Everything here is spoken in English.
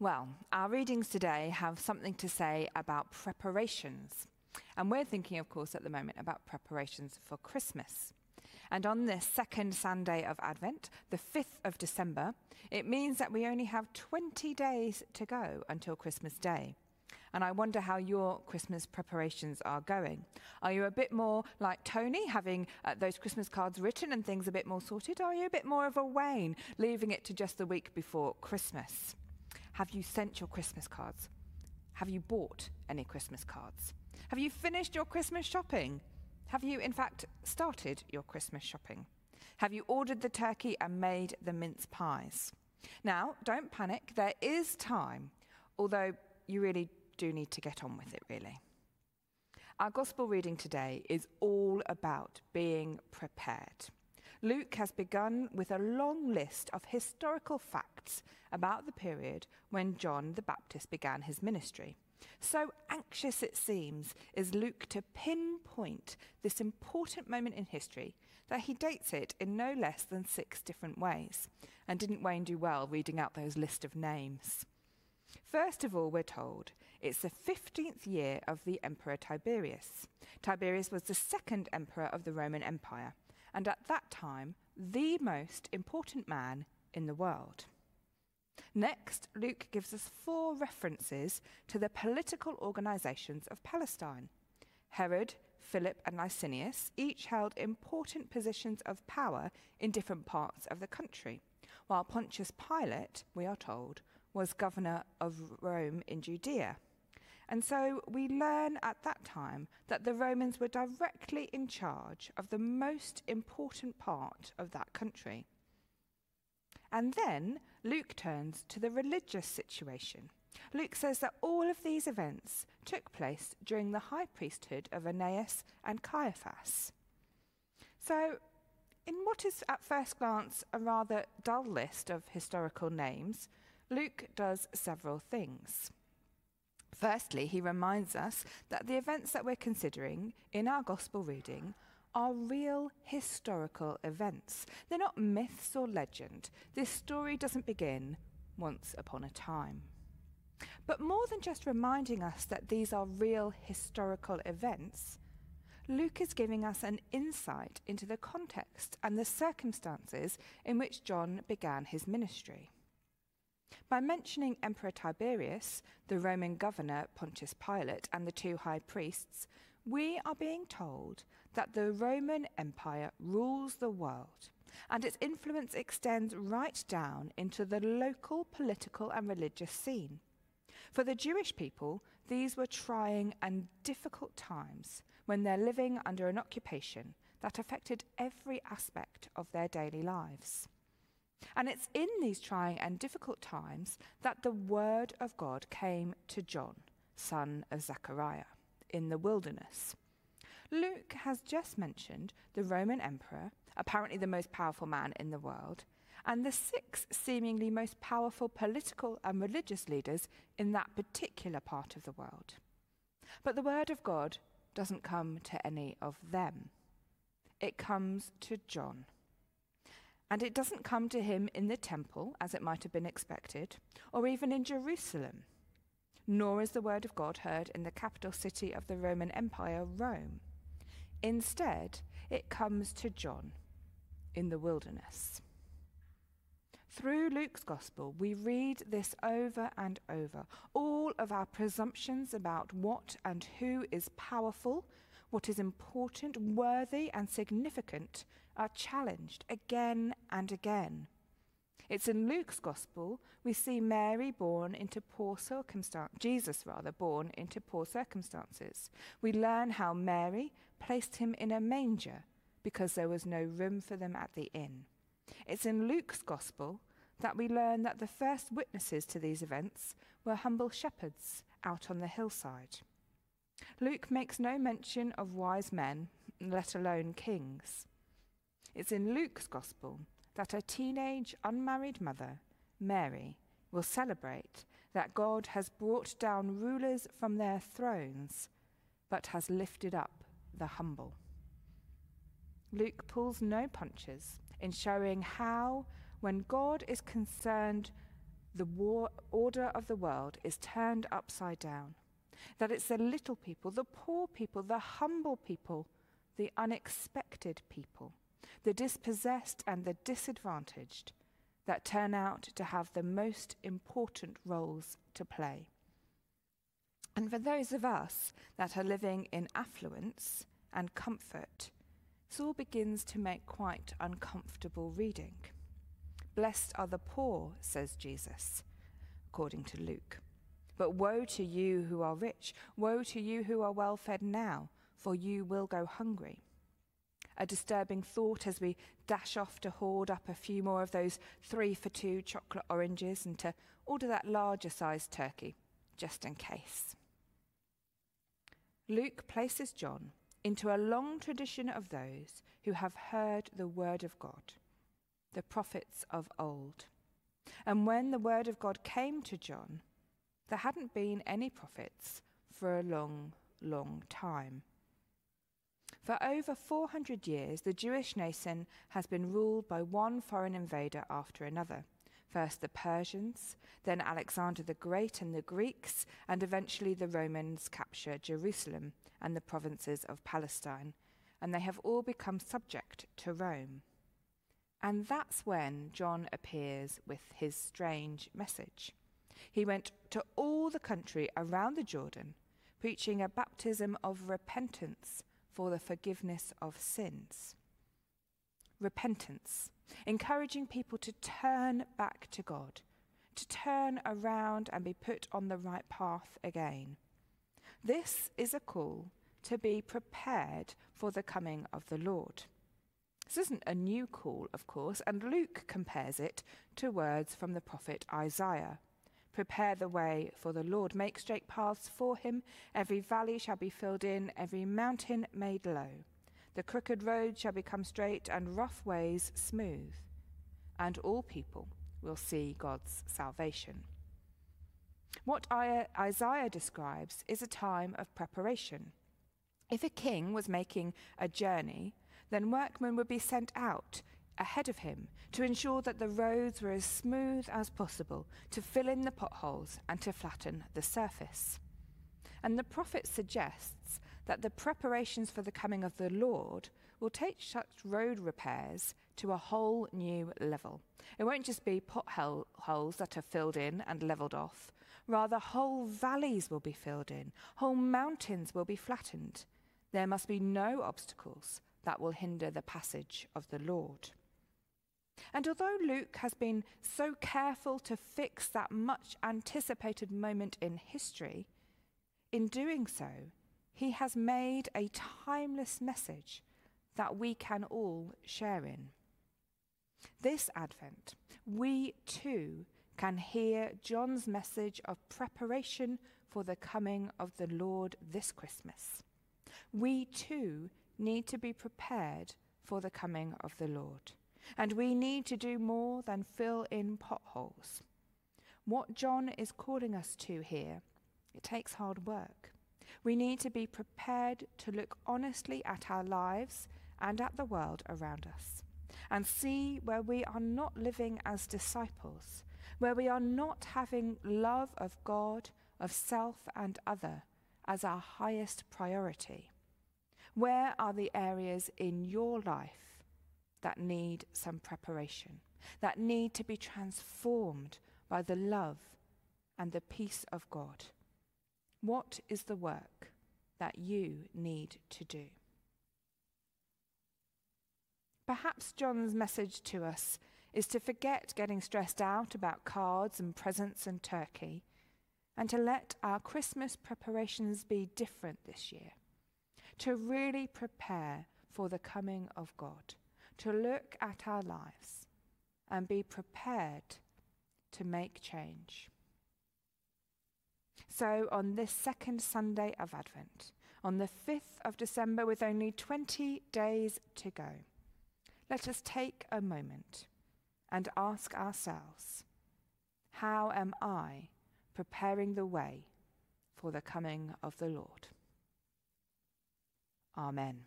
Well, our readings today have something to say about preparations. And we're thinking, of course, at the moment about preparations for Christmas. And on this second Sunday of Advent, the 5th of December, it means that we only have 20 days to go until Christmas Day. And I wonder how your Christmas preparations are going. Are you a bit more like Tony, having uh, those Christmas cards written and things a bit more sorted? Or are you a bit more of a Wayne, leaving it to just the week before Christmas? Have you sent your Christmas cards? Have you bought any Christmas cards? Have you finished your Christmas shopping? Have you, in fact, started your Christmas shopping? Have you ordered the turkey and made the mince pies? Now, don't panic, there is time, although you really do need to get on with it, really. Our gospel reading today is all about being prepared. Luke has begun with a long list of historical facts about the period when John the Baptist began his ministry. So anxious it seems is Luke to pinpoint this important moment in history that he dates it in no less than six different ways. And didn't Wayne do well reading out those list of names? First of all, we're told it's the 15th year of the Emperor Tiberius. Tiberius was the second emperor of the Roman Empire, and at that time, the most important man in the world. Next, Luke gives us four references to the political organizations of Palestine. Herod, Philip, and Lysanias each held important positions of power in different parts of the country, while Pontius Pilate, we are told, was governor of Rome in Judea. And so we learn at that time that the Romans were directly in charge of the most important part of that country. And then Luke turns to the religious situation. Luke says that all of these events took place during the high priesthood of Annas and Caiaphas. So, in what is at first glance a rather dull list of historical names, Luke does several things. Firstly, he reminds us that the events that we're considering in our gospel reading are real historical events. They're not myths or legend. This story doesn't begin once upon a time. But more than just reminding us that these are real historical events, Luke is giving us an insight into the context and the circumstances in which John began his ministry. By mentioning Emperor Tiberius, the Roman governor Pontius Pilate, and the two high priests, we are being told that the Roman Empire rules the world, and its influence extends right down into the local political and religious scene. For the Jewish people, these were trying and difficult times when they're living under an occupation that affected every aspect of their daily lives. And it's in these trying and difficult times that the word of God came to John, son of Zechariah, in the wilderness. Luke has just mentioned the Roman emperor, apparently the most powerful man in the world, and the six seemingly most powerful political and religious leaders in that particular part of the world. But the word of God doesn't come to any of them, it comes to John. And it doesn't come to him in the temple, as it might have been expected, or even in Jerusalem, nor is the word of God heard in the capital city of the Roman Empire, Rome. Instead, it comes to John in the wilderness. Through Luke's Gospel, we read this over and over. All of our presumptions about what and who is powerful, what is important, worthy, and significant are challenged again and again. It's in Luke's gospel we see Mary born into poor circumstances, Jesus rather, born into poor circumstances. We learn how Mary placed him in a manger because there was no room for them at the inn. It's in Luke's gospel that we learn that the first witnesses to these events were humble shepherds out on the hillside. Luke makes no mention of wise men, let alone kings. It's in Luke's Gospel that a teenage unmarried mother, Mary, will celebrate that God has brought down rulers from their thrones, but has lifted up the humble. Luke pulls no punches in showing how, when God is concerned the war order of the world is turned upside down. That it's the little people, the poor people, the humble people, the unexpected people, the dispossessed and the disadvantaged that turn out to have the most important roles to play. And for those of us that are living in affluence and comfort, all begins to make quite uncomfortable reading. Blessed are the poor, says Jesus, according to Luke. But woe to you who are rich, woe to you who are well fed now, for you will go hungry. A disturbing thought as we dash off to hoard up a few more of those three for two chocolate oranges and to order that larger sized turkey, just in case. Luke places John into a long tradition of those who have heard the word of God, the prophets of old. And when the word of God came to John, there hadn't been any prophets for a long, long time. For over 400 years, the Jewish nation has been ruled by one foreign invader after another. First the Persians, then Alexander the Great and the Greeks, and eventually the Romans capture Jerusalem and the provinces of Palestine, and they have all become subject to Rome. And that's when John appears with his strange message. He went to all the country around the Jordan, preaching a baptism of repentance for the forgiveness of sins. Repentance, encouraging people to turn back to God, to turn around and be put on the right path again. This is a call to be prepared for the coming of the Lord. This isn't a new call, of course, and Luke compares it to words from the prophet Isaiah. Prepare the way for the Lord, make straight paths for him. Every valley shall be filled in, every mountain made low. The crooked road shall become straight, and rough ways smooth. And all people will see God's salvation. What Isaiah describes is a time of preparation. If a king was making a journey, then workmen would be sent out ahead of him to ensure that the roads were as smooth as possible, to fill in the potholes and to flatten the surface. And the prophet suggests that the preparations for the coming of the Lord will take such road repairs to a whole new level. It won't just be potholes that are filled in and levelled off. Rather, whole valleys will be filled in, whole mountains will be flattened. There must be no obstacles that will hinder the passage of the Lord. And although Luke has been so careful to fix that much anticipated moment in history, in doing so, he has made a timeless message that we can all share in. This Advent, we too can hear John's message of preparation for the coming of the Lord this Christmas. We too need to be prepared for the coming of the Lord. And we need to do more than fill in potholes. What John is calling us to here, it takes hard work. We need to be prepared to look honestly at our lives and at the world around us and see where we are not living as disciples, where we are not having love of God, of self, and other as our highest priority. Where are the areas in your life that need some preparation, that need to be transformed by the love and the peace of God. What is the work that you need to do? Perhaps John's message to us is to forget getting stressed out about cards and presents and turkey and to let our Christmas preparations be different this year, to really prepare for the coming of God to look at our lives and be prepared to make change. So, on this second Sunday of Advent, on the 5th of December, with only 20 days to go, let us take a moment and ask ourselves how am I preparing the way for the coming of the Lord? Amen.